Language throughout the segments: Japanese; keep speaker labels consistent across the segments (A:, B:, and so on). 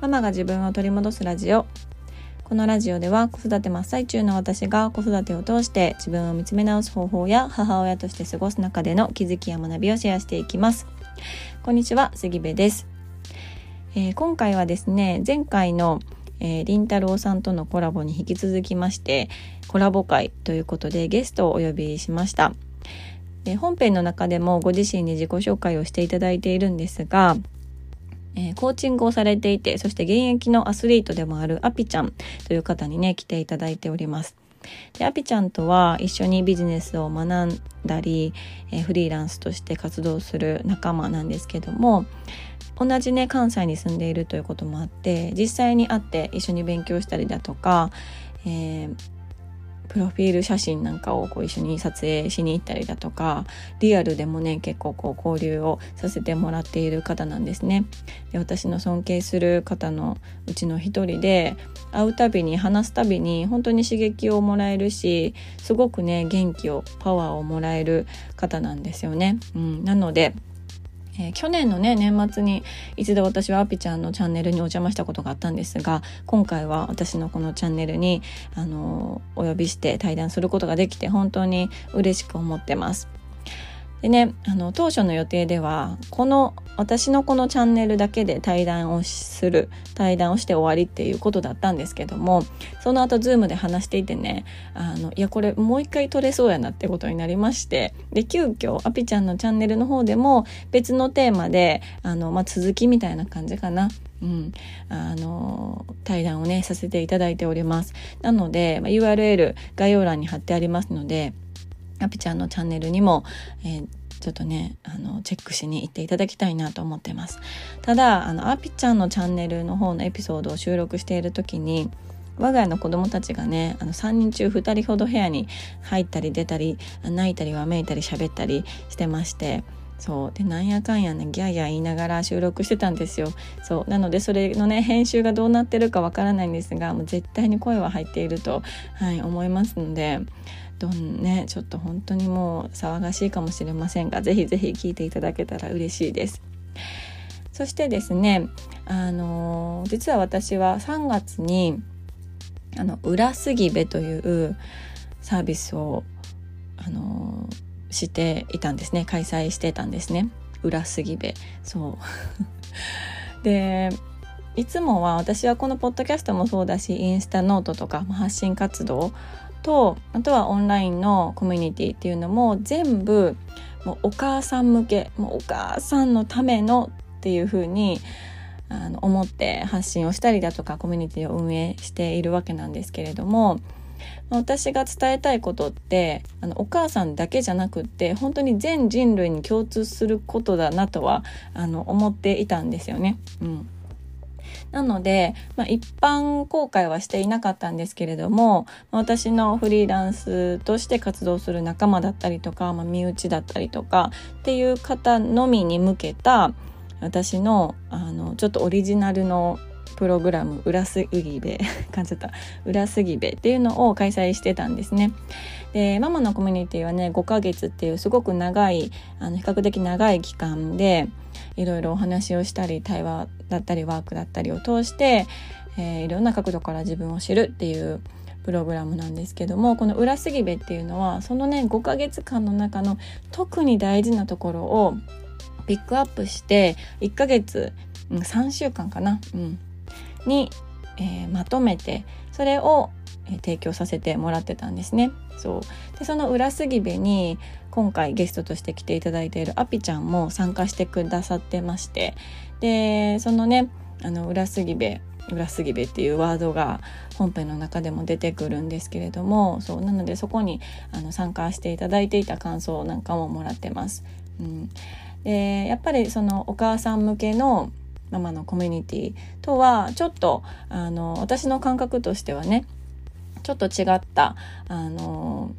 A: ママが自分を取り戻すラジオ。このラジオでは子育て真っ最中の私が子育てを通して自分を見つめ直す方法や母親として過ごす中での気づきや学びをシェアしていきます。こんにちは杉部です、えー、今回はですね前回のえー、りんたろうさんとのコラボに引き続きましてコラボ会ということでゲストをお呼びしました。で本編の中でもご自身に自己紹介をしていただいているんですがえー、コーチングをされていて、そして現役のアスリートでもあるアピちゃんという方にね、来ていただいております。で、アピちゃんとは一緒にビジネスを学んだり、えー、フリーランスとして活動する仲間なんですけども、同じね、関西に住んでいるということもあって、実際に会って一緒に勉強したりだとか、えープロフィール写真なんかをこう一緒に撮影しに行ったりだとかリアルでもね結構こう交流をさせてもらっている方なんですね。で私の尊敬する方のうちの一人で会うたびに話すたびに本当に刺激をもらえるしすごくね元気をパワーをもらえる方なんですよね、うん、なのでえー、去年のね年末に一度私はアピちゃんのチャンネルにお邪魔したことがあったんですが今回は私のこのチャンネルに、あの、お呼びして対談することができて本当に嬉しく思ってます。でねあの当初の予定ではこの私のこのチャンネルだけで対談をする対談をして終わりっていうことだったんですけどもその後ズームで話していてねあのいやこれもう一回撮れそうやなってことになりましてで急遽アピちゃんのチャンネルの方でも別のテーマであの、まあ、続きみたいな感じかな。うん、あの対談をねさせていただいております。なので、まあ、URL 概要欄に貼ってありますのでアピちゃんのチャンネルにも、えー、ちょっとねあのチェックしに行っていただきたいなと思ってます。ただあのアピちゃんのチャンネルの方のエピソードを収録している時に我が家の子供たちがねあの3人中2人ほど部屋に入ったり出たり泣いたりわめいたり喋ったりしてましてそう。でなんやかんやねギャーギャー言いながら収録してたんですよ。そう。なのでそれのね編集がどうなってるかわからないんですがもう絶対に声は入っていると、はい、思いますのでどんねちょっと本当にもう騒がしいかもしれませんがぜひぜひ聞いていただけたら嬉しいです。そしてですねあの実は私は3月にあの裏杉部というサービスをあのしていたんですね。開催してたんですね。裏杉部。そう。でいつもは私はこのポッドキャストもそうだしインスタノートとか発信活動とあとはオンラインのコミュニティっていうのも全部もうお母さん向けもうお母さんのためのっていうふうにあの思って発信をしたりだとかコミュニティを運営しているわけなんですけれども私が伝えたいことってあのお母さんだけじゃなくって本当に全人類に共通することだなとはあの思っていたんですよね。うんなので、まあ、一般公開はしていなかったんですけれども私のフリーランスとして活動する仲間だったりとか、まあ、身内だったりとかっていう方のみに向けた私のあのちょっとオリジナルのプログラム「裏すぎべ」感じた「裏すぎべ」っていうのを開催してたんですね。でママのコミュニティはね5ヶ月っていうすごく長いあの比較的長い期間でいろいろお話をしたり対話だったりワークだったりを通して、えー、いろんな角度から自分を知るっていうプログラムなんですけどもこの裏すぎべっていうのはそのね5ヶ月間の中の特に大事なところをピックアップして1ヶ月、うん、3週間かな、うん、に、えー、まとめてそれを提供させてもらってたんですね。そう。でその裏すぎべに今回ゲストとして来ていただいているアピちゃんも参加してくださってまして。でそのねあの裏すぎべ裏すぎべっていうワードが本編の中でも出てくるんですけれどもそう。なのでそこにあの参加していただいていた感想なんかももらってます。うん、でやっぱりそのお母さん向けのママのコミュニティとはちょっとあの私の感覚としてはねちょっと違ったあの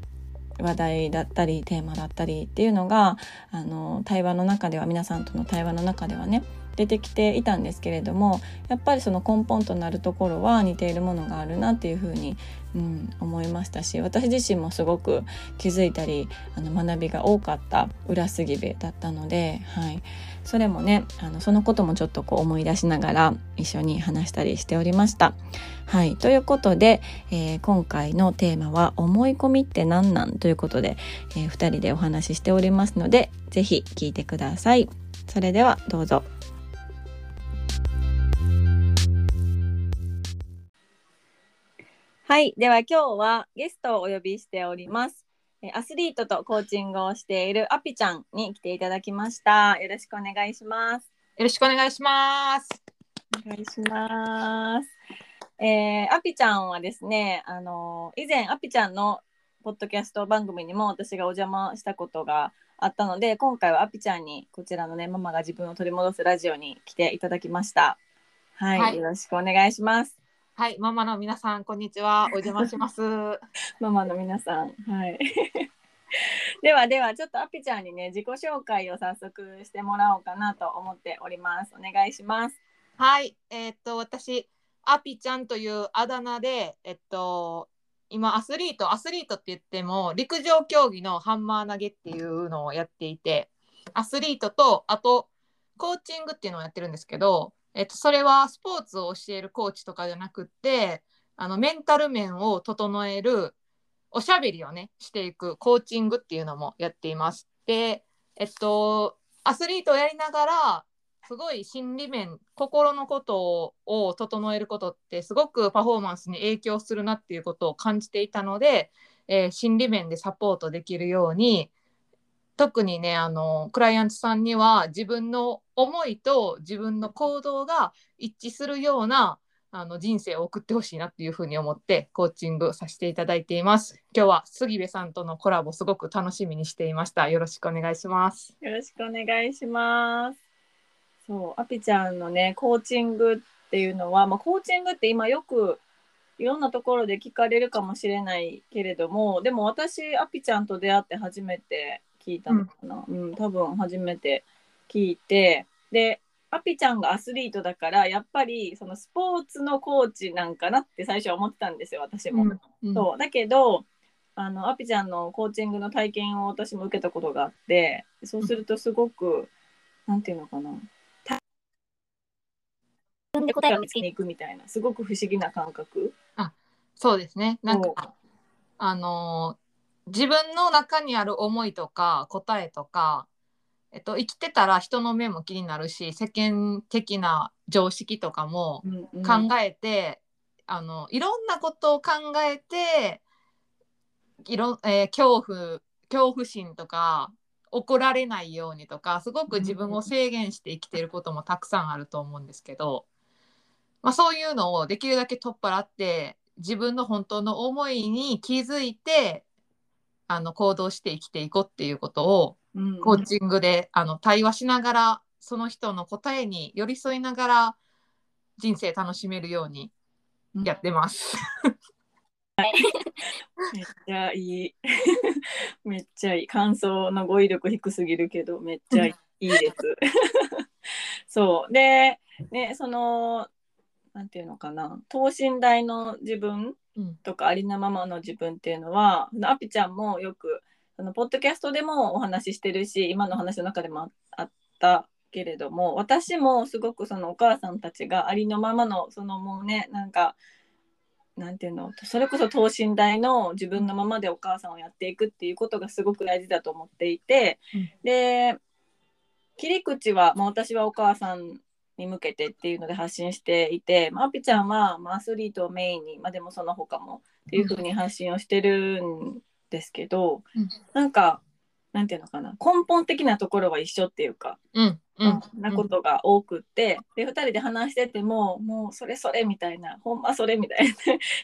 A: 話題だったりテーマだったりっていうのがあの対話の中では皆さんとの対話の中ではね
B: 出てきていたんですけれどもやっぱりその根本となるところは似ているものがあるなっていうふうに、うん、思いましたし私自身もすごく気づいたりあの学びが多かった裏杉部だったので、はい、それもねあのそのこともちょっとこう思い出しながら一緒に話したりしておりました。はい、ということで、えー、今回のテーマは「思い込みって何なん?」ということで、えー、2人でお話ししておりますので是非聞いてください。それではどうぞ。はい。では今日はゲストをお呼びしております。アスリートとコーチングをしているアピちゃんに来ていただきました。よろしくお願いします。
C: よろしくお願いします。
B: お願いします。えー、アピちゃんはですね、あの以前アピちゃんのポッドキャスト番組にも私がお邪魔したことがあったので、今回はアピちゃんにこちらのね、ママが自分を取り戻すラジオに来ていただきました。はい、はい、よろしくお願いします。
C: はい、ママの皆さん、こんにちは。お邪魔します。
B: ママの皆さん、はい。ではでは、ちょっとアピちゃんにね、自己紹介を早速してもらおうかなと思っております。お願いします。
C: はい、えー、っと、私、アピちゃんというあだ名で、えっと、今アスリートアスリートって言っても陸上競技のハンマー投げっていうのをやっていてアスリートとあとコーチングっていうのをやってるんですけどえっと、それはスポーツを教えるコーチとかじゃなくってあのメンタル面を整えるおしゃべりをねしていくコーチングっていうのもやっています。で、えっと、アスリートをやりながらすごい心理面心のことを整えることってすごくパフォーマンスに影響するなっていうことを感じていたので、えー、心理面でサポートできるように特にねあのクライアントさんには自分の思いと自分の行動が一致するようなあの人生を送ってほしいなっていうふうに思ってコーチングさせていただいています。今日は杉部さんとのコラボすごく楽しみにしていました。よろしくお願いします。
B: よろしくお願いします。そう、アピちゃんのね、コーチングっていうのは、まあ、コーチングって今よくいろんなところで聞かれるかもしれないけれども、でも私、アピちゃんと出会って初めて聞いたのかな、うん、うん、多分初めて聞いて。でアピちゃんがアスリートだからやっぱりそのスポーツのコーチなんかなって最初は思ってたんですよ私も。うんうん、そう。だけどあのアピちゃんのコーチングの体験を私も受けたことがあってそうするとすごく何て言うのかな。自分で答えを見つけに行くみたいなすごく不思議な感覚。
C: あそうですね。なんかあの自分の中にある思いとか答えとか、えっと、生きてたら人の目も気になるし世間的な常識とかも考えて、うん。うん、あのいろんなことを考えていろ、えー、恐怖恐怖心とか怒られないようにとかすごく自分を制限して生きてることもたくさんあると思うんですけど、まあ、そういうのをできるだけ取っ払って自分の本当の思いに気づいてあの行動して生きていこうっていうことを、うん、コーチングであの対話しながらその人の答えに寄り添いながら人生楽しめるようにやってます。
B: めっちゃいい。めっちゃいい。感想の語彙力低すぎるけど、めっちゃいいです。そう。で、ね、その、なんていうのかな、等身大の自分とかありのままの自分っていうのは、うん、アピちゃんもよくあのポッドキャストでもお話ししてるし今の話の中でもあったけれども私もすごくそのお母さんたちがありのままのそのもうねなんかなんていうのそれこそ等身大の自分のままでお母さんをやっていくっていうことがすごく大事だと思っていて、うん、で切り口は、まあ、私はお母さんに向けてっていうので発信していて、まあ、アピちゃんは、まあ、アスリートをメインに、まあ、でもその他もっていうふうに発信をしてるんですけど、うん、なんかなんていうのかな根本的なところは一緒っていうか、
C: うんうん、
B: なことが多くって、で2人で話しててももうそれそれみたいなほんまそれみたいに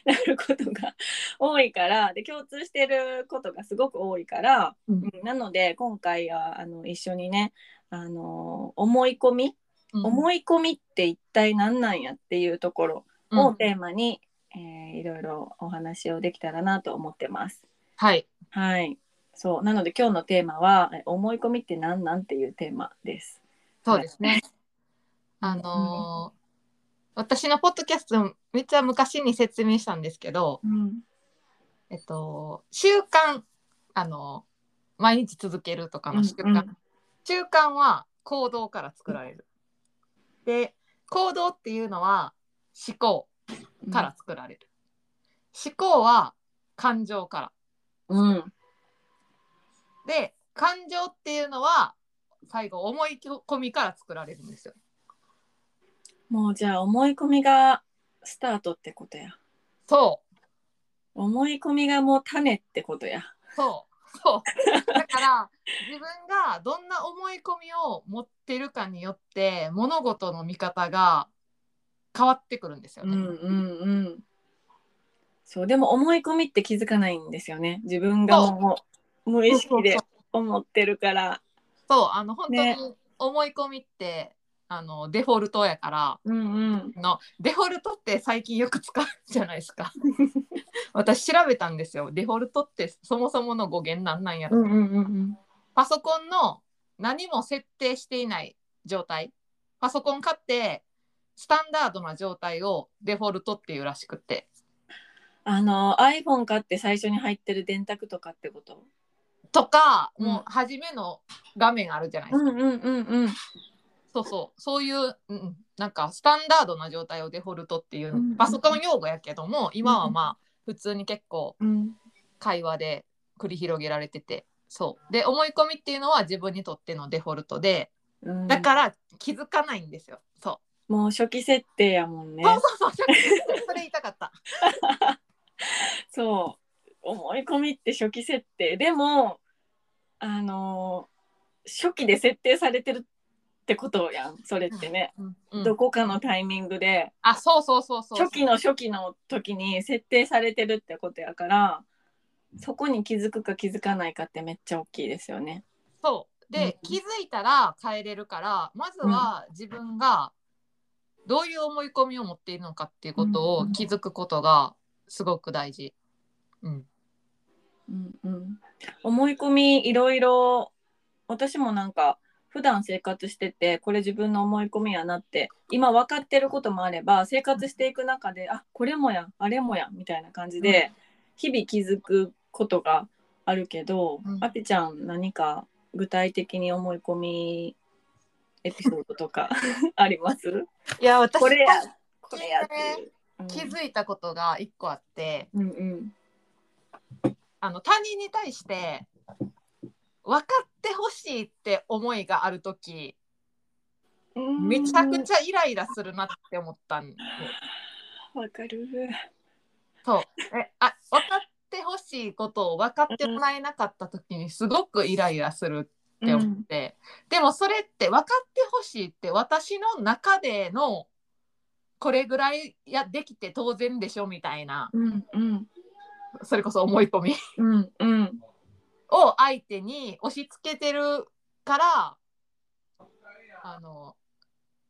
B: なることが多いからで共通してることがすごく多いから、うん、なので今回はあの一緒にねあの思い込み思い込みって一体何なんやっていうところをテーマに、うん、えー、いろいろお話をできたらなと思ってます。
C: はい。
B: はい。そうなので今日のテーマは思い込みって何なんっていうテーマです。
C: そうですね。あのー私のポッドキャストめっちゃ昔に説明したんですけど、
B: うん
C: えっと、習慣あの毎日続けるとかの習慣、
B: うん
C: 習慣は行動から作られる。で行動っていうのは思考から作られる。思考は感情から。
B: うん
C: で感情っていうのは最後思い込みから作られるんですよ。
B: もうじゃあ思い込みがスタートってことや
C: そう
B: 思い込みがもう種ってことや
C: そうそう。だから自分がどんな思い込みを持ってるかによって物事の見方が変わってくるんですよね。
B: うんうんうん。そうでも思い込みって気づかないんですよね。自分がもう無意識で思ってるから。
C: そうあの本当
B: ね。
C: に思い込みって、あのデフォルトやから。
B: うんうん。
C: のデフォルトって最近よく使うじゃないですか。私調べたんですよ。デフォルトってそもそもの語源なんなんやろ。
B: うんうんうん
C: パソコンの何も設定していない状態。パソコン買ってスタンダードな状態をデフォルトっていうらしくって。
B: あの iPhone 買って最初に入ってる電卓とかってこと？
C: とか、
B: うん。
C: もう初めの画面あるじゃないですか、
B: うんうんうんうん
C: そうそう。そういう、うん、なんかスタンダードな状態をデフォルトっていう、
B: うん
C: パソコン用語やけども今はまあ普通に結構
B: うん。
C: 会話で繰り広げられてて。そう。で思い込みっていうのは自分にとってのデフォルトで
B: うん。
C: だから気づかないんですよ。そう。
B: もう初期設定やもんね。
C: そうそうそう、それ言いたかった。
B: そう。思い込みって初期設定。でもあの初期で設定されてるってことやんそれってね、
C: うん
B: どこかのタイミングで
C: あ、そうそうそうそう。
B: 初期の初期の時に設定されてるってことやからそこに気づくか気づかないかってめっちゃ大きいですよね。
C: そう。で、
B: うん
C: 気づいたら変えれるから、まずは自分がどういう思い込みを持っているのかっていうことを気づくことがすごく大事。うん。
B: うんうん、思い込みいろいろ私もなんか普段生活しててこれ自分の思い込みやなって今分かってることもあれば生活していく中であこれもやあれもやみたいな感じで日々気づくことがあるけど、
C: うん。
B: あぴちゃん何か具体的に思い込みエピソードとか あります？
C: いや、私
B: これやこれや。
C: 気づいたことが一個あって、
B: うんうん。
C: あの他人に対して分かってほしいって思いがある時
B: うん。
C: めちゃくちゃイライラするなって思ったんで
B: わかる。
C: そう。えあ分かってほしいことを分かってもらえなかった時にすごくイライラするって思って、でもそれって分かってほしいって私の中でのこれぐらいやできて当然でしょみたいな。
B: うんうん。
C: それこそ思い込み。
B: うんうん
C: を相手に押し付けてるからあの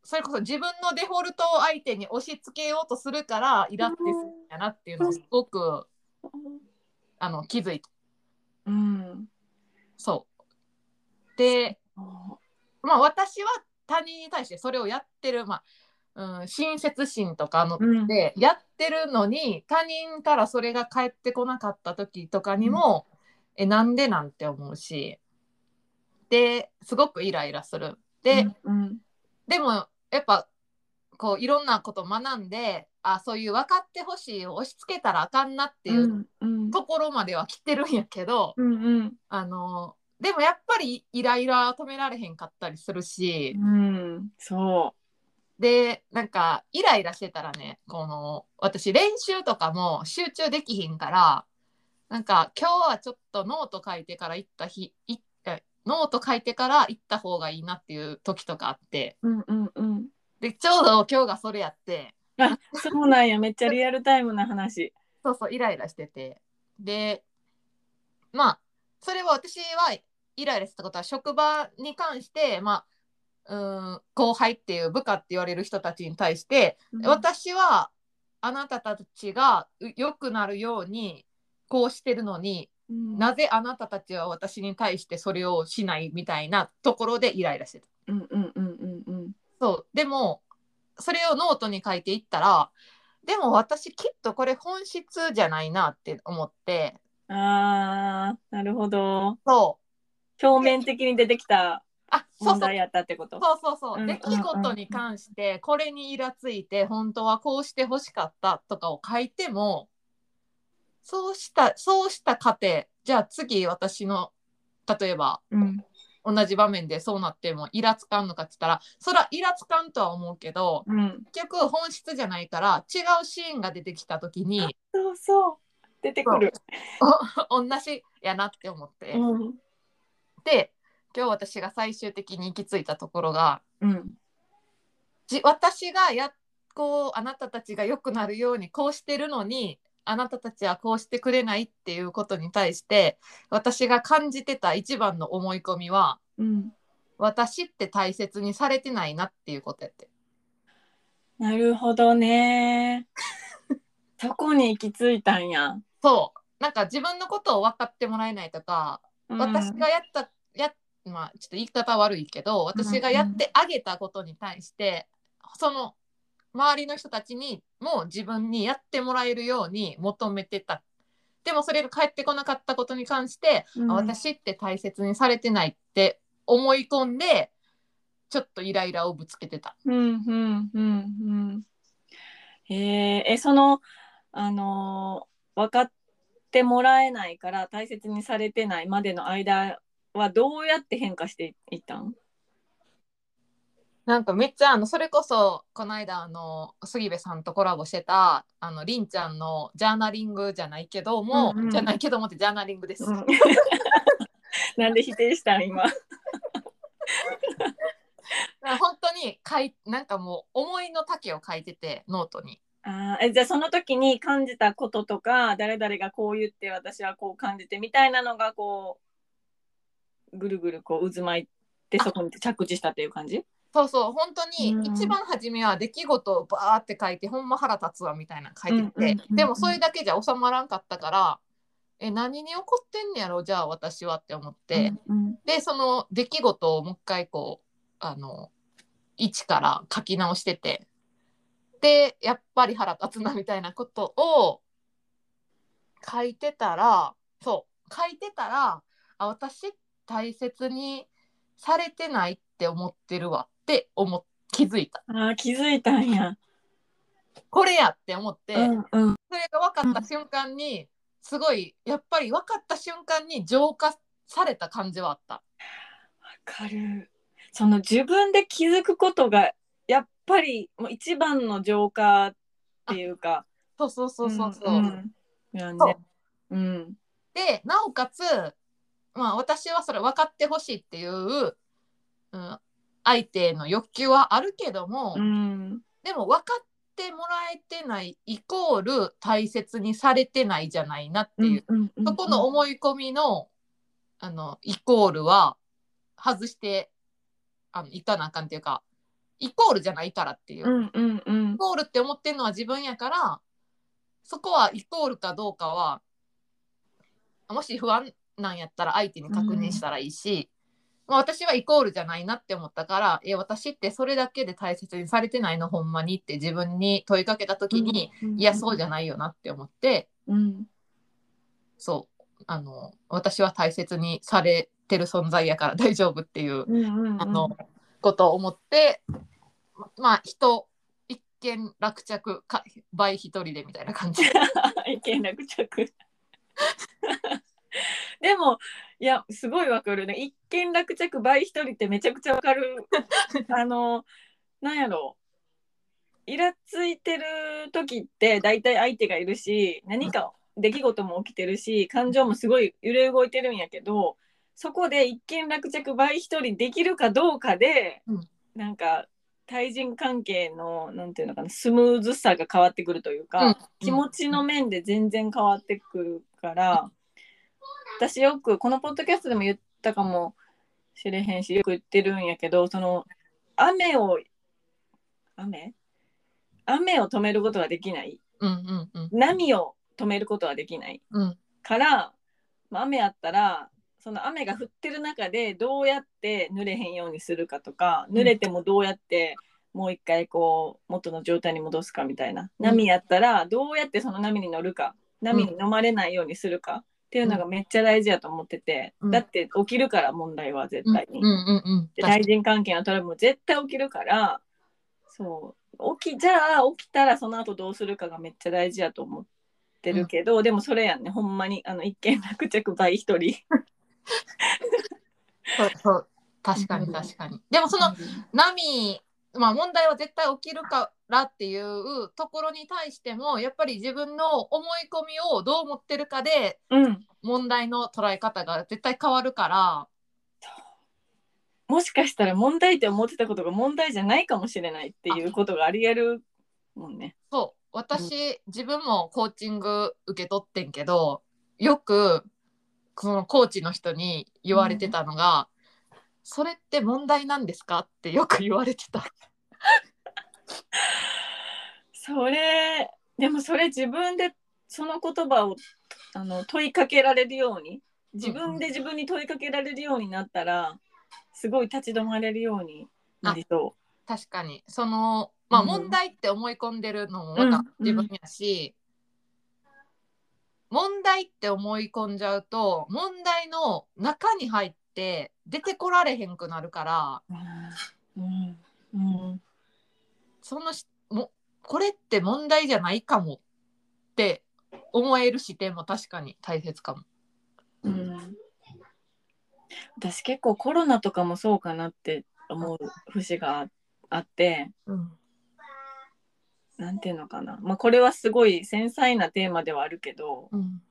C: それこそ自分のデフォルトを相手に押し付けようとするからイラってするんやなっていうのをすごくあの気づいた。
B: うん。
C: そうでまあ私は他人に対してそれをやってる、まあうん、親切心とかの
B: うん
C: でやってるのに他人からそれが返ってこなかった時とかにも、えなんで？なんて思うし。ですごくイライラする。で、
B: うん
C: でもやっぱこういろんなこと学んであそういう分かってほしいを押し付けたらあかんなっていう
B: うん
C: ところまでは来てるんやけど、
B: うんうん。
C: あのでもやっぱりイライラ止められへんかったりするし、
B: うんそ
C: でなんかイライラしてたらねこの私練習とかも集中できひんからなんか今日はちょっとノート書いてから行った日いえノート書いてから行った方がいいなっていう時とかあって。
B: ううんうんうん。
C: でちょうど今日がそれやって。
B: あそうなんや。めっちゃリアルタイムな話。
C: そうそうイライラしてて。でまあそれは私はイライラしたことは職場に関してまあうん後輩っていう部下って言われる人たちに対して私はあなたたちがう良くなるようにこうしてるのに
B: うん。
C: なぜあなたたちは私に対してそれをしないみたいなところでイライラしてた。
B: うんうんうんうんうん。
C: そう。でもそれをノートに書いていったらでも私きっとこれ本質じゃないなって思って。
B: あーなるほど。
C: そう。
B: 表面的に出てきた問題やったってこと？
C: そうそうそう、
B: うん
C: 出来事に関してこれにイラついて本当はこうしてほしかったとかを書いてもそうしたそうした過程じゃあ次私の例えば
B: うん。
C: 同じ場面でそうなってもイラつかんのかって言ったらそれはイラつかんとは思うけど
B: うん。
C: 結局本質じゃないから違うシーンが出てきた時に
B: そうそう。出てくる。
C: 同じやなって思って、
B: うん。
C: で今日私が最終的に行き着いたところが
B: うん。
C: じ私がやこうあなたたちが良くなるようにこうしてるのにあなたたちはこうしてくれないっていうことに対して私が感じてた一番の思い込みは
B: うん。
C: 私って大切にされてないなっていうことやって。
B: なるほどね。そこに行き着いたんや、
C: そう。なんか自分のことを分かってもらえないとか、
B: うん。
C: 私がやったやまあちょっと言い方悪いけど私がやってあげたことに対して、その周りの人たちにも自分にやってもらえるように求めてた。でもそれが返ってこなかったことに関して、
B: うん。
C: あ私って大切にされてないって思い込んでちょっとイライラをぶつけてた。
B: うんうんうんうん。えーえそのあのー分かってもらえないから大切にされてないまでの間はどうやって変化していったん？
C: なんかめっちゃあのそれこそこの間あの杉部さんとコラボしてたあのりんちゃんのジャーナリングじゃないけども、
B: うんうん。
C: じゃないけどもってジャーナリングです。
B: うん。なんで否定したん今。
C: 本当に書いなんかもう思いの丈を書いててノートに。
B: あじゃあその時に感じたこととか誰々がこう言って私はこう感じてみたいなのがこうぐるぐるこう渦巻いてそこに着地したっていう感じ？
C: そうそう本当に
B: うん。
C: 一番初めは出来事をバーって書いてほんま腹立つわみたいなの書いてて、
B: うんうんうんうん
C: でもそれだけじゃ収まらんかったからえ何に怒ってんねやろじゃあ私はって思って、
B: うん。
C: でその出来事をもう一回こうあの一から書き直してて。でやっぱり腹立つなみたいなことを書いてたらそう書いてたらあ私大切にされてないって思ってるわって思っ気づいた
B: あー気づいたんや。
C: これやって思って、
B: うんうん
C: それが分かった瞬間にすごいやっぱり分かった瞬間に浄化された感じはあった。
B: わかる。その自分で気づくことがやっぱりもう一番の浄化っていうか。
C: そうそうそうそうそう。
B: んんいやね
C: そう
B: うん
C: でなおかつ、まあ、私はそれ分かってほしいっていう、うん、相手の欲求はあるけども、
B: うん。
C: でも分かってもらえてないイコール大切にされてないじゃないなっていう、そこの思い込みのあのイコールは外してあのいかなあかんっていうかイコールじゃないからっていう。イコールって思ってるのは自分やからそこはイコールかどうかはもし不安なんやったら相手に確認したらいいし、まあ、私はイコールじゃないなって思ったからえ私ってそれだけで大切にされてないのほんまにって自分に問いかけた時に、いやそうじゃないよなって思って
B: うん。
C: そうあの私は大切にされてる存在やから大丈夫っていう、あのことを思ってままあ人一見落着か倍一人でみたいな感じ。
B: 意見落着でもいやすごいわかるね。一見落着倍一人ってめちゃくちゃわかる。あのなんやろイラついてる時って大体相手がいるし何か出来事も起きてるし感情もすごい揺れ動いてるんやけどそこで一見落着倍一人できるかどうかで、
C: うん。
B: なんか対人関係のなんていうのかなスムーズさが変わってくるというか、
C: うん。
B: 気持ちの面で全然変わってくるから、私よくこのポッドキャストでも言ったかもしれへんしよく言ってるんやけどその雨を雨？雨を止めることはできない。
C: うんうんうん。
B: 波を止めることはできない。
C: うん。
B: から、まあ雨やったらその雨が降ってる中でどうやって濡れへんようにするかとか濡れてもどうやってもう一回こう元の状態に戻すかみたいな。波やったらどうやってその波に乗るか。波に飲まれないようにするかっていうのがめっちゃ大事やと思ってて、
C: うん。
B: だって起きるから問題は絶対に。
C: うんうんうん
B: で対人関係のトラブルも絶対起きるからそう。起きじゃあ起きたらその後どうするかがめっちゃ大事やと思ってるけど、でもそれやんね。ほんまにあの一見落着倍一人。
C: そうそう。確かに確かに。でもその波、まあ、問題は絶対起きるからっていうところに対してもやっぱり自分の思い込みをどう思ってるかで
B: うん、
C: 問題の捉え方が絶対変わるから。
B: もしかしたら問題って思ってたことが問題じゃないかもしれないっていうことがありえるもんね。
C: そう。私、自分もコーチング受け取ってんけどよくそのコーチの人に言われてたのが、それって問題なんですか？ってよく言われてた。
B: それでもそれ自分でその言葉をあの問いかけられるように自分で自分に問いかけられるようになったらすごい立ち止まれるようになりそ
C: 確かに。そのまあ
B: うん。
C: 問題って思い込んでるのも
B: うん
C: また自分やし、問題って思い込んじゃうと問題の中に入って出てこられへんくなるから
B: う。うん。うん。
C: そのしもこれって問題じゃないかもって思える視点も確かに大切かも。
B: うん、私結構コロナとかもそうかなって思う節があって
C: うん。
B: なんていうのかな、まあ、これはすごい繊細なテーマではあるけど
C: うん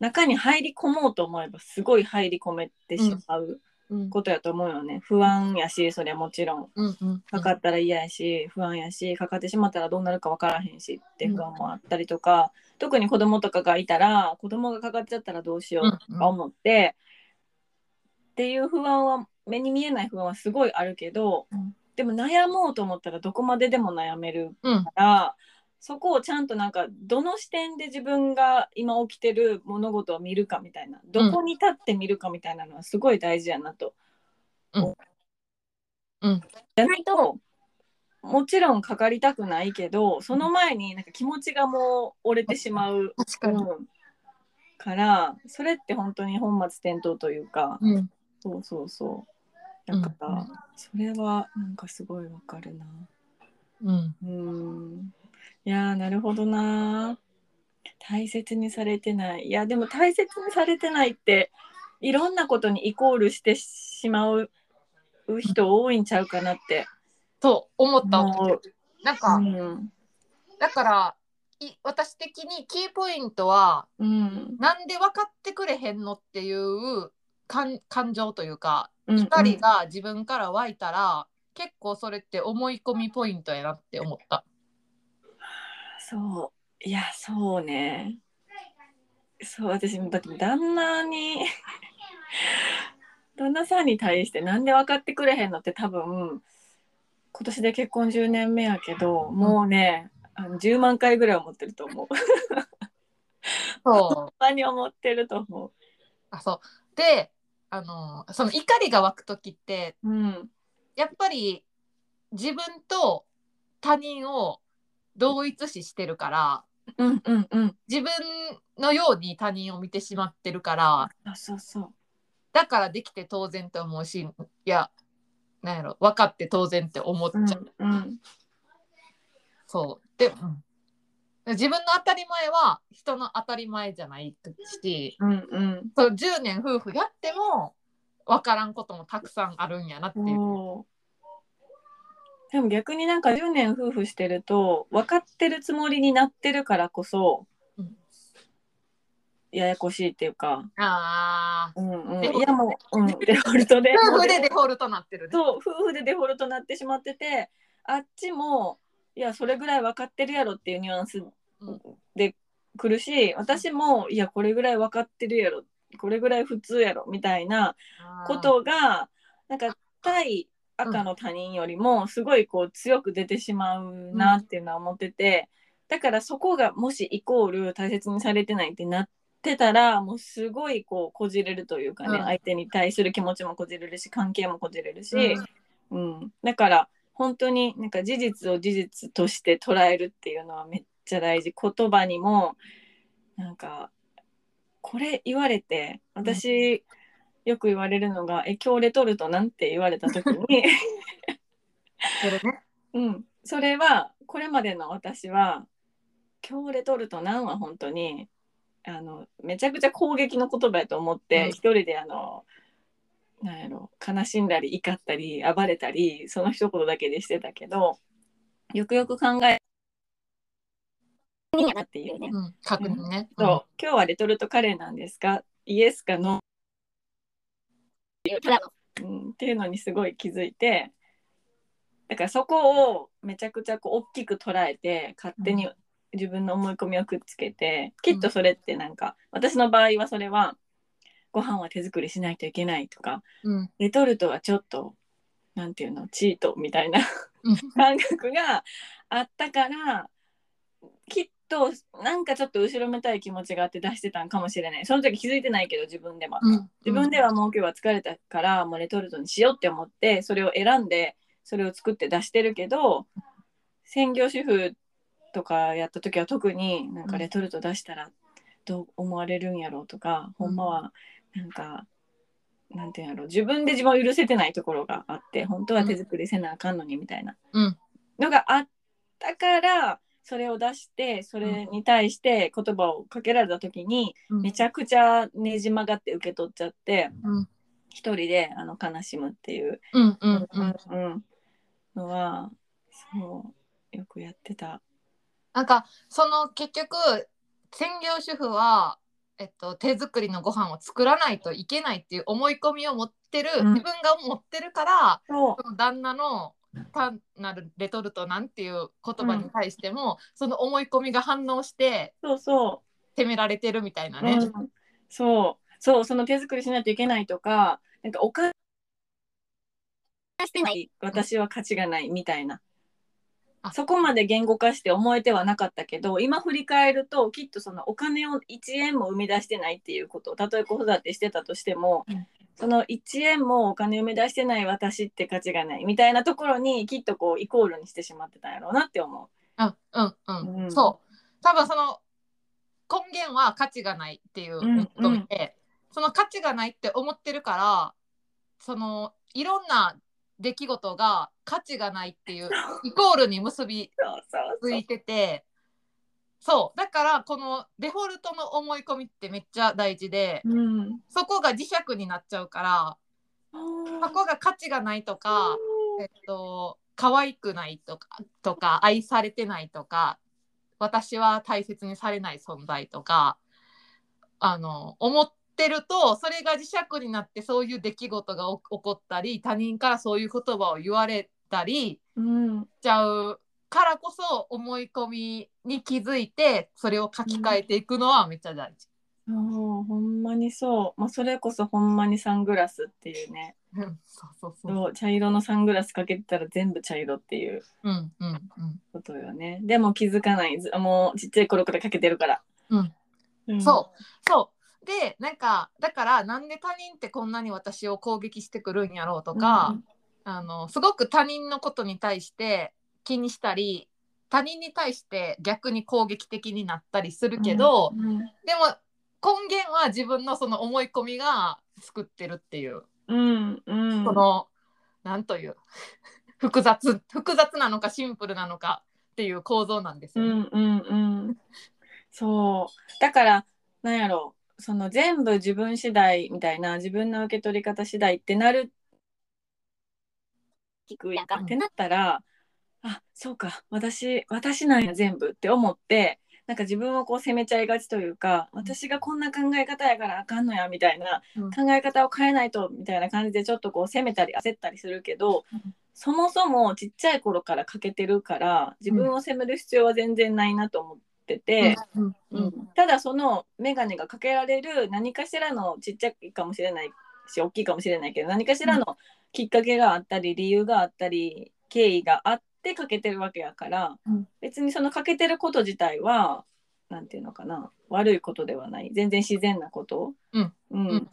B: 中に入り込もうと思えばすごい入り込めてしまう
C: うん。
B: ことやと思うよね、不安やしそれはもちろん。
C: うんうん
B: かかったら嫌やし不安やしかかってしまったらどうなるか分からへんしって不安もあったりとか、特に子供とかがいたら子供がかかっちゃったらどうしようとか思って、っていう不安は目に見えない不安はすごいあるけど、
C: うん。
B: でも悩もうと思ったらどこまででも悩める
C: うん。
B: からそこをちゃんとなんかどの視点で自分が今起きてる物事を見るかみたいなどこに立って見るかみたいなのはすごい大事やなと。
C: うん。うん。
B: じゃないともちろんかかりたくないけどその前になんか気持ちがもう折れてしまう、
C: 確か
B: からそれって本当に本末転倒というか、
C: うん。
B: そうそうそう。だから、
C: うん。
B: それはなんかすごいわかるな。
C: うん。
B: うんいやーなるほどな大切にされてない。いやでも大切にされてないっていろんなことにイコールしてしまう人多いんちゃうかなって。
C: と思った。
B: 思う。
C: なんか、
B: うん。
C: だからい私的にキーポイントは
B: うん。
C: なんで分かってくれへんのっていう感感情というか
B: うん
C: 光が自分から湧いたら、結構それって思い込みポイントやなって思った。
B: そう。いやそうね。そう私だって旦那に 旦那さんに対してなんで分かってくれへんのって多分今年で結婚10年目やけどもうねあの10万回ぐらい思ってると思う。
C: そう。
B: に思ってると思
C: あそう。であのその怒りが湧く時って
B: う。うん。
C: やっぱり自分と他人を同一視してるから
B: うんうんうん。
C: 自分のように他人を見てしまってるから
B: そうそうそう。
C: だからできて当然って思うしいやなんやろ分かって当然って思っちゃう、
B: うんうん
C: そうで、うん自分の当たり前は人の当たり前じゃないし
B: うんうん。
C: そう10年夫婦やっても分からんこともたくさんあるんやなっていう。
B: でも逆になんか10年夫婦してると分かってるつもりになってるからこそ
C: うん。
B: ややこしいっていうか、
C: あ
B: うんうん、いやもう、うん、デフォルトで。
C: ー夫婦でデフォルトなってるね。
B: そう夫婦でデフォルトになってしまっててあっちもいやそれぐらい分かってるやろっていうニュアンス
C: うん。
B: で来るし私もいやこれぐらい分かってるやろ。これぐらい普通やろ。みたいなことがなんか対赤の他人よりもすごいこう強く出てしまうなっていうのは思ってて、だからそこがもしイコール大切にされてないってなってってたらもうすごいこうこじれるというかね、
C: うん。
B: 相手に対する気持ちもこじれるし関係もこじれるし、
C: うん。
B: うん。だから本当になんか事実を事実として捉えるっていうのはめっちゃ大事。言葉にもなんかこれ言われて私、よく言われるのが「え今日レトルトなん?」て言われた時に
C: それね。
B: うん、それはこれまでの私は「今日レトルトなん?」は本当にあのめちゃくちゃ攻撃の言葉やと思って、
C: うん
B: 一人であのなんやろ悲しんだり怒ったり暴れたりその一言だけでしてたけどよくよく考えっていうね、
C: うん、確認ね。
B: そう今日はレトルトカレーなんですかイエスかノー、うん、っていうのにすごい気づいてだからそこをめちゃくちゃこう大きく捉えて勝手に自分の思い込みをくっつけて、きっとそれってなんか私の場合はそれはご飯は手作りしないといけないとか
C: うん。
B: レトルトはちょっとなんていうのチートみたいな
C: うん。
B: 感覚があったからきっとなんかちょっと後ろめたい気持ちがあって出してたんかもしれない。その時気づいてないけど自分では、
C: うん
B: 自分ではもう今日は疲れたからもうレトルトにしようって思ってそれを選んでそれを作って出してるけど専業主婦とかやった時は特になんかレトルト出したらどう思われるんやろうとか、ほんまはなんかなんていうんやろう。自分で自分を許せてないところがあって本当は手作りせなあかんのにみたいな
C: うん。
B: のがあったからそれを出してそれに対して言葉をかけられた時に
C: うん。
B: めちゃくちゃねじ曲がって受け取っちゃって
C: うん。
B: 一人であの悲しむっていう、
C: うんうんうん。
B: うん。のはそうよくやってた。
C: なんかその結局専業主婦は、えっと、手作りのご飯を作らないといけないっていう思い込みを持ってる、
B: うん。
C: 自分が持ってるから
B: そ
C: の旦那の単なるレトルトなんていう言葉に対しても、その思い込みが反応して
B: そうそ
C: 責められてるみたいな
B: う、
C: ね。
B: うん。そう。そう。その手作りしないといけないとかなんかお金してない。私は価値がないみたいな。
C: あ。
B: そこまで言語化して思えてはなかったけど今振り返るときっとそのお金を1円も生み出してないっていうこと。たとえ子育てしてたとしても、
C: うん
B: その1円もお金生み出してない私って価値がないみたいなところにきっとこうイコールにしてしまってたんやろうなって思
C: う。んうんうん、
B: うん。
C: そう。多分その根源は価値がないっていうことで、その価値がないって思ってるからそのいろんな出来事が価値がないっていう イコールに結びついててそう。だからこのデフォルトの思い込みってめっちゃ大事で
B: うん、
C: そこが磁石になっちゃうからそこが価値がないとかえっと、可愛くないとかとか愛されてないとか私は大切にされない存在とかあの思ってるとそれが磁石になってそういう出来事が起起こったり他人からそういう言葉を言われたり
B: うん。
C: しちゃうからこそ思い込みに気づいてそれを書き換えていくのはめっちゃ大事。
B: そうほんまにそう、まあ、それこそほんまにサングラスっていうね。
C: うんそうそうそう。
B: そう。茶色のサングラスかけてたら全部茶色っていう
C: うんうんうん。
B: ことよね。でも気づかない。ずもうちっちゃい頃からかけてるから、
C: うん。
B: うん。
C: そう。そう。でなんかだからなんで他人ってこんなに私を攻撃してくるんやろうとか、あのすごく他人のことに対して気にしたり他人に対して逆に攻撃的になったりするけど、
B: うん。
C: でも根源は自分のその思い込みが作ってるっていう、
B: うんうん。
C: そのなんという 複雑複雑なのかシンプルなのかっていう構造なんですよね。
B: うんうんうん。そう。だからなんやろう。その全部自分次第みたいな自分の受け取り方次第ってなる聞くやんか。ってなったらあそうか。私私なんや全部って思ってなんか自分をこう責めちゃいがちというか私がこんな考え方やからあかんのやみたいな
C: うん。
B: 考え方を変えないとみたいな感じでちょっとこう責めたり焦ったりするけど、
C: うん。
B: そもそもちっちゃい頃から欠けてるから自分を責める必要は全然ないなと思ってて、
C: うん。
B: うん。ただその眼鏡がかけられる何かしらのちっちゃいかもしれないし大きいかもしれないけど何かしらのきっかけがあったり理由があったり経緯があってかけてるわけやから、
C: うん。
B: 別にそのかけてること自体はなんていうのかな悪いことではない。全然自然なこと。
C: うん。
B: うん。
C: うん。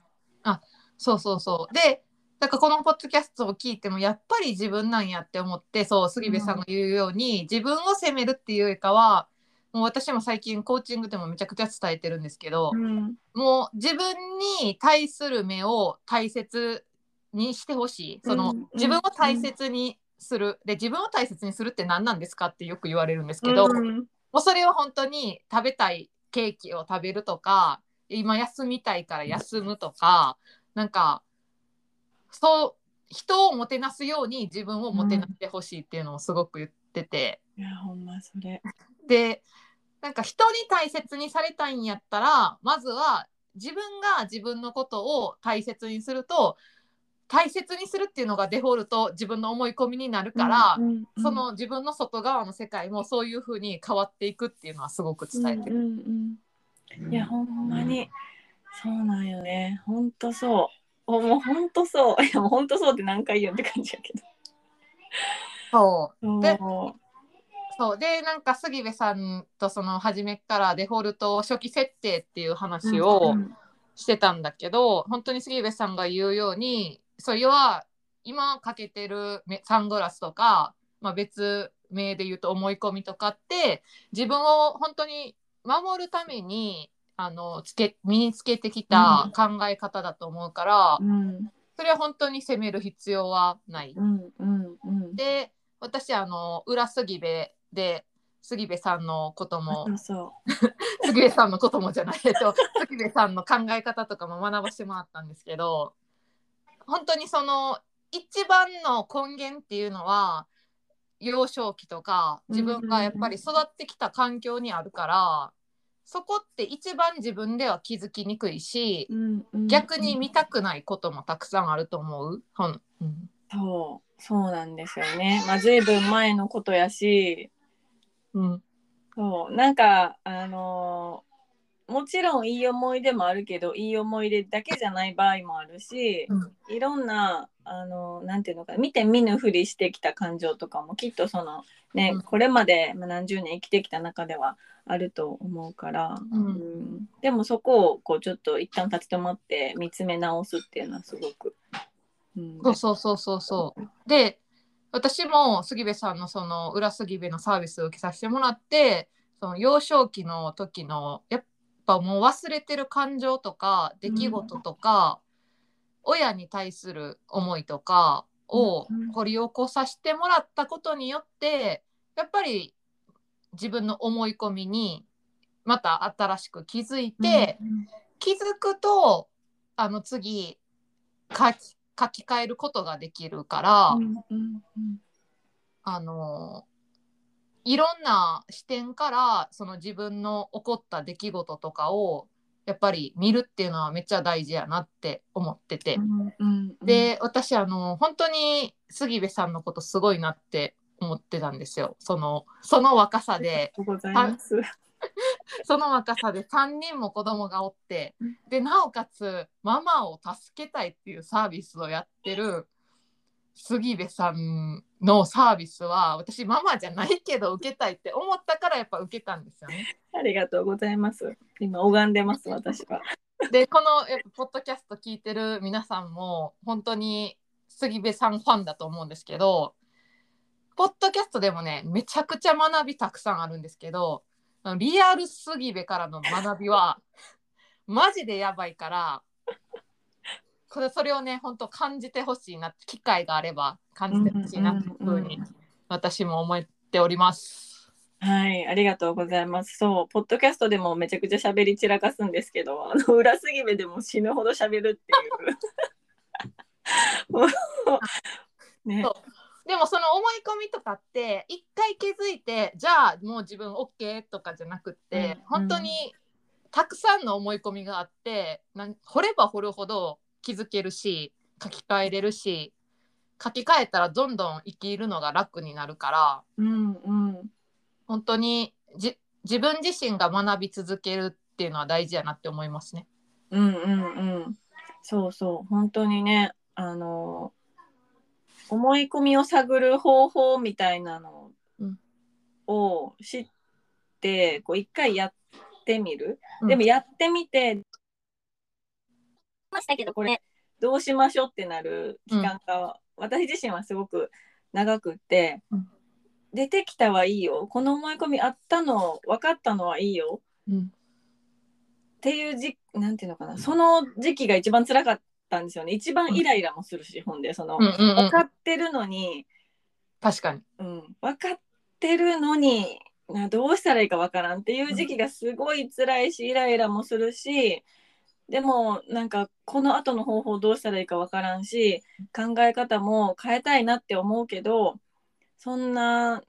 C: そうそうそう。で、だからこのポッドキャストを聞いてもやっぱり自分なんやって思ってそう杉部さんが言うように、自分を責めるっていうよりかはもう私も最近コーチングでもめちゃくちゃ伝えてるんですけど、
B: うん。
C: もう自分に対する目を大切にしてほしい。その、
B: うん。
C: 自分を大切にする。で自分を大切にするって何なんですかってよく言われるんですけど、
B: うん。
C: もうそれは本当に食べたいケーキを食べるとか今休みたいから休むとかなんかそう人をもてなすように自分をもてなしてほしいっていうのをすごく言ってて、
B: いやほんまそれ。
C: でなんか人に大切にされたいんやったらまずは自分が自分のことを大切にすると大切にするっていうのがデフォルト自分の思い込みになるから、
B: うんうんうん。
C: その自分の外側の世界もそういう風に変わっていくっていうのはすごく伝えてる。
B: うんうんうん。いやほんまにそうなんよね。ほんとそう。おもうほんとそう。いやもうほんとそうって何回言うんって感じやけ
C: そう。
B: ど
C: で
B: そう。
C: でなんか杉部さんとその初めからデフォルト初期設定っていう話を
B: うん。
C: してたんだけど、本当に杉部さんが言うようにそれは今かけてるめサングラスとか、まあ、別名で言うと思い込みとかって自分を本当に守るためにあのつけ身につけてきた考え方だと思うから、
B: うん。
C: それは本当に責める必要はない。
B: うんうんうん。
C: で私あの裏杉部で杉部さんのことも 杉部さんのこともじゃないえっと杉部さんの考え方とかも学ばせてもらったんですけど本当にその一番の根源っていうのは幼少期とか自分がやっぱり育ってきた環境にあるからそこって一番自分では気づきにくいし逆に見たくないこともたくさんあると思う。ほんうん。
B: そうそうなんですよね。まあ随分前のことやし。
C: うん。
B: そうなんかあのーもちろんいい思い出もあるけどいい思い出だけじゃない場合もあるし、
C: うん。
B: いろんなあのーなんていうのか見て見ぬふりしてきた感情とかもきっとそのね、
C: うん。
B: これまでまあ何十年生きてきた中ではあると思うから、
C: うん。
B: うん。でもそこをこうちょっと一旦立ち止まって見つめ直すっていうのはすごく、うん、
C: そうそうそうそうそう。で私も杉部さんのその裏杉部のサービスを受けさせてもらってその幼少期の時のやっぱもう忘れてる感情とか出来事とか、親に対する思いとかを
B: うん
C: 掘り起こさせてもらったことによってやっぱり自分の思い込みにまた新しく気づいて、気づくとあの次書き書き換えることができるから、
B: うんうんうん。
C: あのいろんな視点からその自分の起こった出来事とかをやっぱり見るっていうのはめっちゃ大事やなって思ってて、
B: うんうんうん、
C: で私あの本当に杉部さんのことすごいなって思ってたんですよ。そのその若さで。その若さで3人も子供がおって
B: うん。
C: でなおかつママを助けたいっていうサービスをやってる杉部さんのサービスは私ママじゃないけど受けたいって思ったからやっぱ受けたんですよね。
B: ありがとうございます。今拝んでます私は。
C: でこのやっぱポッドキャスト聞いてる皆さんも本当に杉部さんファンだと思うんですけどポッドキャストでもねめちゃくちゃ学びたくさんあるんですけどリアル杉部からの学びはマジでやばいからこれそれをね本当感じてほしいな機会があれば感じてほしいなっていうふうに私も思っております。
B: はい、ありがとうございます。そう、ポッドキャストでもめちゃくちゃ喋り散らかすんですけど、あの裏すぎ目でも死ぬほど喋るっていう。ね
C: そうでもその思い込みとかって一回気づいてじゃあもう自分 OK とかじゃなくって、
B: うん
C: 本当にたくさんの思い込みがあってなん掘れば掘るほど気づけるし書き換えれるし書き換えたらどんどん生きるのが楽になるから
B: うんうん。
C: 本当にじ自分自身が学び続けるっていうのは大事やなって思いますね。
B: うんうんうん。そうそう、本当にね、あの、思い込みを探る方法みたいなの
C: うん
B: を知っってこう一回やってみる、
C: うん
B: でもやってみて
D: ましたけど、これ、
B: どうしましょうってなる期間が、私自身はすごく長くって、
C: うん。
B: 出てきたはいいよ。この思い込みあったの分かったのはいいよ。
C: うん。
B: っていうじなんていうのかな。その時期が一番辛かったんですよね。一番イライラもするし、ほん。でその、
C: うんうんうん。
B: 分かってるのに、
C: 確かに。
B: うん、分かってるのになどうしたらいいか分からんっていう時期がすごい辛いしイライラもするしでもなんかこの後の方法どうしたらいいか分からんし考え方も変えたいなって思うけどそんな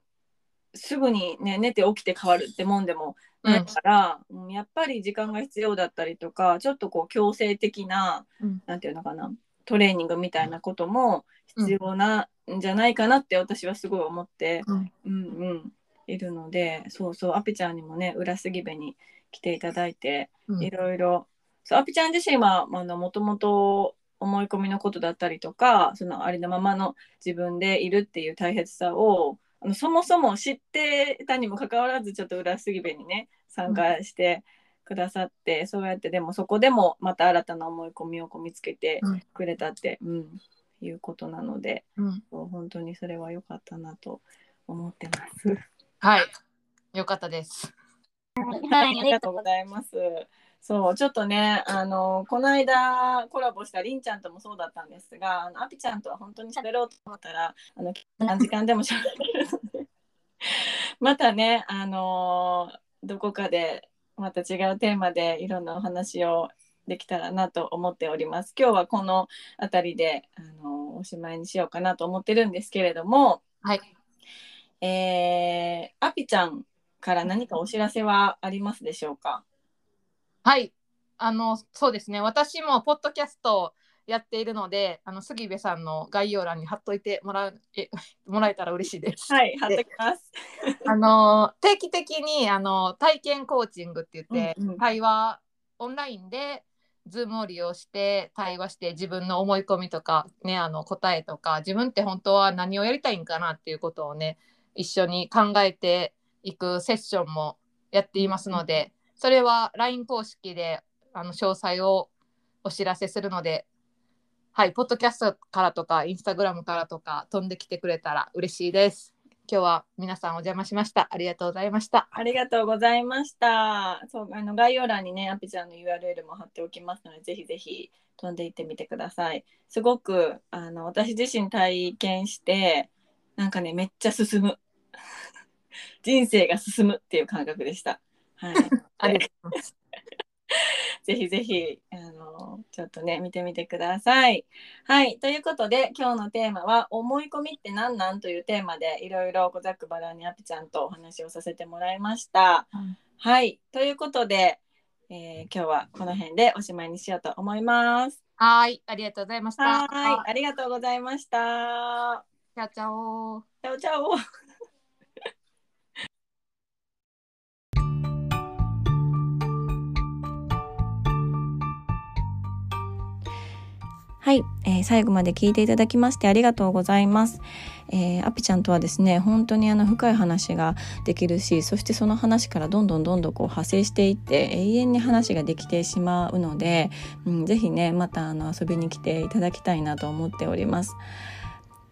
B: すぐに、ね、寝て起きて変わるってもんでもないから、うんやっぱり時間が必要だったりとかちょっとこう強制的な、
C: うん。
B: なんていうのかなトレーニングみたいなことも必要なんじゃないかなって私はすごい思って、
C: うん。
B: うんうん、いるのでそうそうアピちゃんにもね裏杉部に来ていただいて
C: うん。
B: いろいろそうアピちゃん自身はあのもともと思い込みのことだったりとかそのありのままの自分でいるっていう大切さをあのそもそも知ってたにもかかわらずちょっと裏杉部にね参加してくださって、そうやってでもそこでもまた新たな思い込みをこう見つけて
C: うん
B: くれたって、うんいうことなので
C: うん
B: 本当にそれは良かったなと思ってます。
C: はい。よかったです。
D: はい、ありがとうござい
B: ます。そう、ちょっとね、あの、この間コラボしたりんちゃんともそうだったんですが、あのアピちゃんとは本当に喋ろうと思ったら、あの、何時間でも喋れるので、またね、あの、どこかで、また違うテーマでいろんなお話をできたらなと思っております。今日はこの辺りで、あの、おしまいにしようかなと思ってるんですけれども、
C: はい。
B: えー、アピちゃんから何かお知らせはありますでしょうか？
C: はい。あの、そうですね。私もポッドキャストをやっているので、あの杉部さんの概要欄に貼っといてもらうえ もらえたら嬉しいです。
B: はい、貼ってきます。
C: あの定期的にあの体験コーチングって言って、
B: うんうん
C: 対話オンラインで Zoom を利用して対話して自分の思い込みとか、ね、あの答えとか自分って本当は何をやりたいんかなっていうことをね一緒に考えていくセッションもやっていますのでそれは LINE 公式であの詳細をお知らせするので。はい、ポッドキャストからとか、インスタグラムからとか飛んできてくれたら嬉しいです。今日は皆さんお邪魔しました。ありがとうございました。
B: ありがとうございました。そう、あの概要欄にね、アピちゃんの URL も貼っておきますので、ぜひぜひ飛んでいってみてください。すごくあの私自身体験して、なんかね、めっちゃ進む。人生が進むっていう感覚でした。はい。
C: ありがとうございます。
B: ぜひぜひあのちょっとね見てみてください。はいということで今日のテーマは「思い込みって何なん?」というテーマでいろいろざっくばらんにあぴちゃんとお話をさせてもらいました。
C: うん
B: はいということで、えー今日はこの辺でおしまいにしようと思います。
C: はい、ありがとうございました。
B: はいありがとうございました。
C: チャオチャオ。
B: チャオチャオ。はい、えー最後まで聞いていただきましてありがとうございます。えーアピちゃんとはですね本当にあの深い話ができるしそしてその話からどんどんどんどんこう派生していって永遠に話ができてしまうので、うん、ぜひねまたあの遊びに来ていただきたいなと思っております。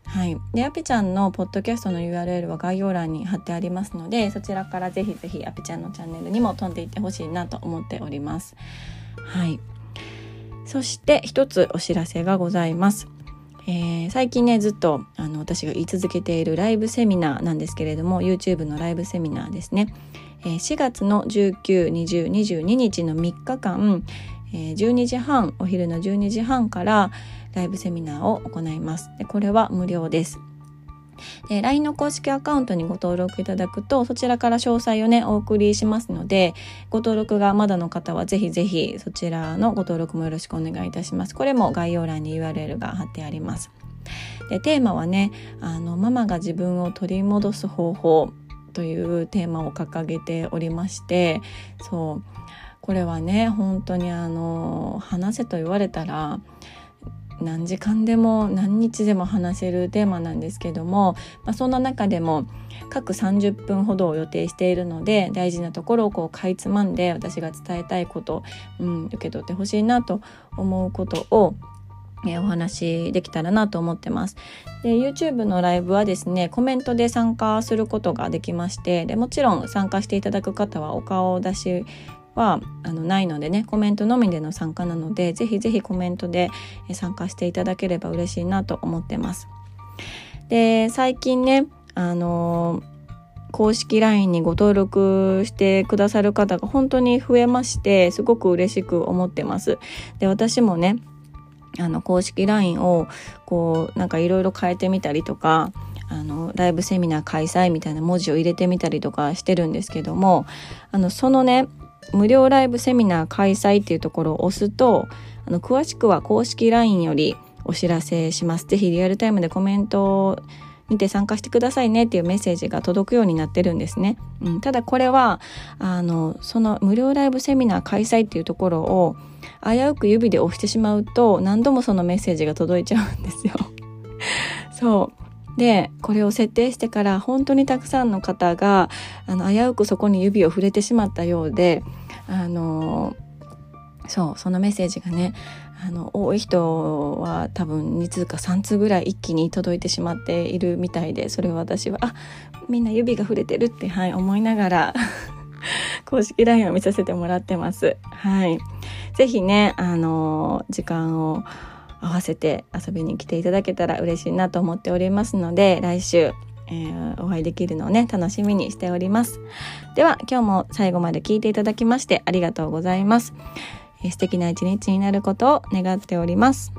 B: はい、でアピちゃんのポッドキャストの URL は概要欄に貼ってありますのでそちらからぜひぜひアピちゃんのチャンネルにも飛んでいってほしいなと思っております。はいそして一つお知らせがございます。えー最近ねずっとあの私が言い続けているライブセミナーなんですけれども YouTube のライブセミナーですね、えー4月の192022日の3日間、えー12時半お昼の12時半からライブセミナーを行います。でこれは無料です。で LINE の公式アカウントにご登録いただくとそちらから詳細をねお送りしますのでご登録がまだの方はぜひぜひそちらのご登録もよろしくお願いいたします。これも概要欄に URL が貼ってあります。でテーマはねあのママが自分を取り戻す方法というテーマを掲げておりましてそう。これはね本当にあの話せと言われたら
A: 何時間でも何日でも話せるテーマなんですけども、まあ、そんな中でも各30分ほどを予定しているので大事なところをこうかいつまんで私が伝えたいこと、うん、受け取ってほしいなと思うことをえお話できたらなと思ってます。で YouTube のライブはですねコメントで参加することができましてでもちろん参加していただく方はお顔出しはあのないのでねコメントのみでの参加なのでぜひぜひコメントで参加していただければ嬉しいなと思ってます。で最近ねあの公式 LINE にご登録してくださる方が本当に増えましてすごく嬉しく思ってます。で私もねあの公式 LINE をこうなんかいろいろ変えてみたりとかあのライブセミナー開催みたいな文字を入れてみたりとかしてるんですけどもあのそのね無料ライブセミナー開催っていうところを押すとあの詳しくは公式 LINE よりお知らせします。ぜひリアルタイムでコメントを見て参加してくださいねっていうメッセージが届くようになってるんですね。うん、ただこれはあのその無料ライブセミナー開催っていうところを危うく指で押してしまうと何度もそのメッセージが届いちゃうんですよ。そうでこれを設定してから本当にたくさんの方があの危うくそこに指を触れてしまったようであのそうそのメッセージがねあの多い人は多分2通か3通ぐらい一気に届いてしまっているみたいでそれを私はあみんな指が触れてるって、はい、思いながら 公式 LINE を見させてもらってます。はい。ぜひね、あの時間を合わせて遊びに来ていただけたら嬉しいなと思っておりますので来週、えー、お会いできるのをね楽しみにしておりますでは今日も最後まで聞いていただきましてありがとうございます、素敵な一日になることを願っております。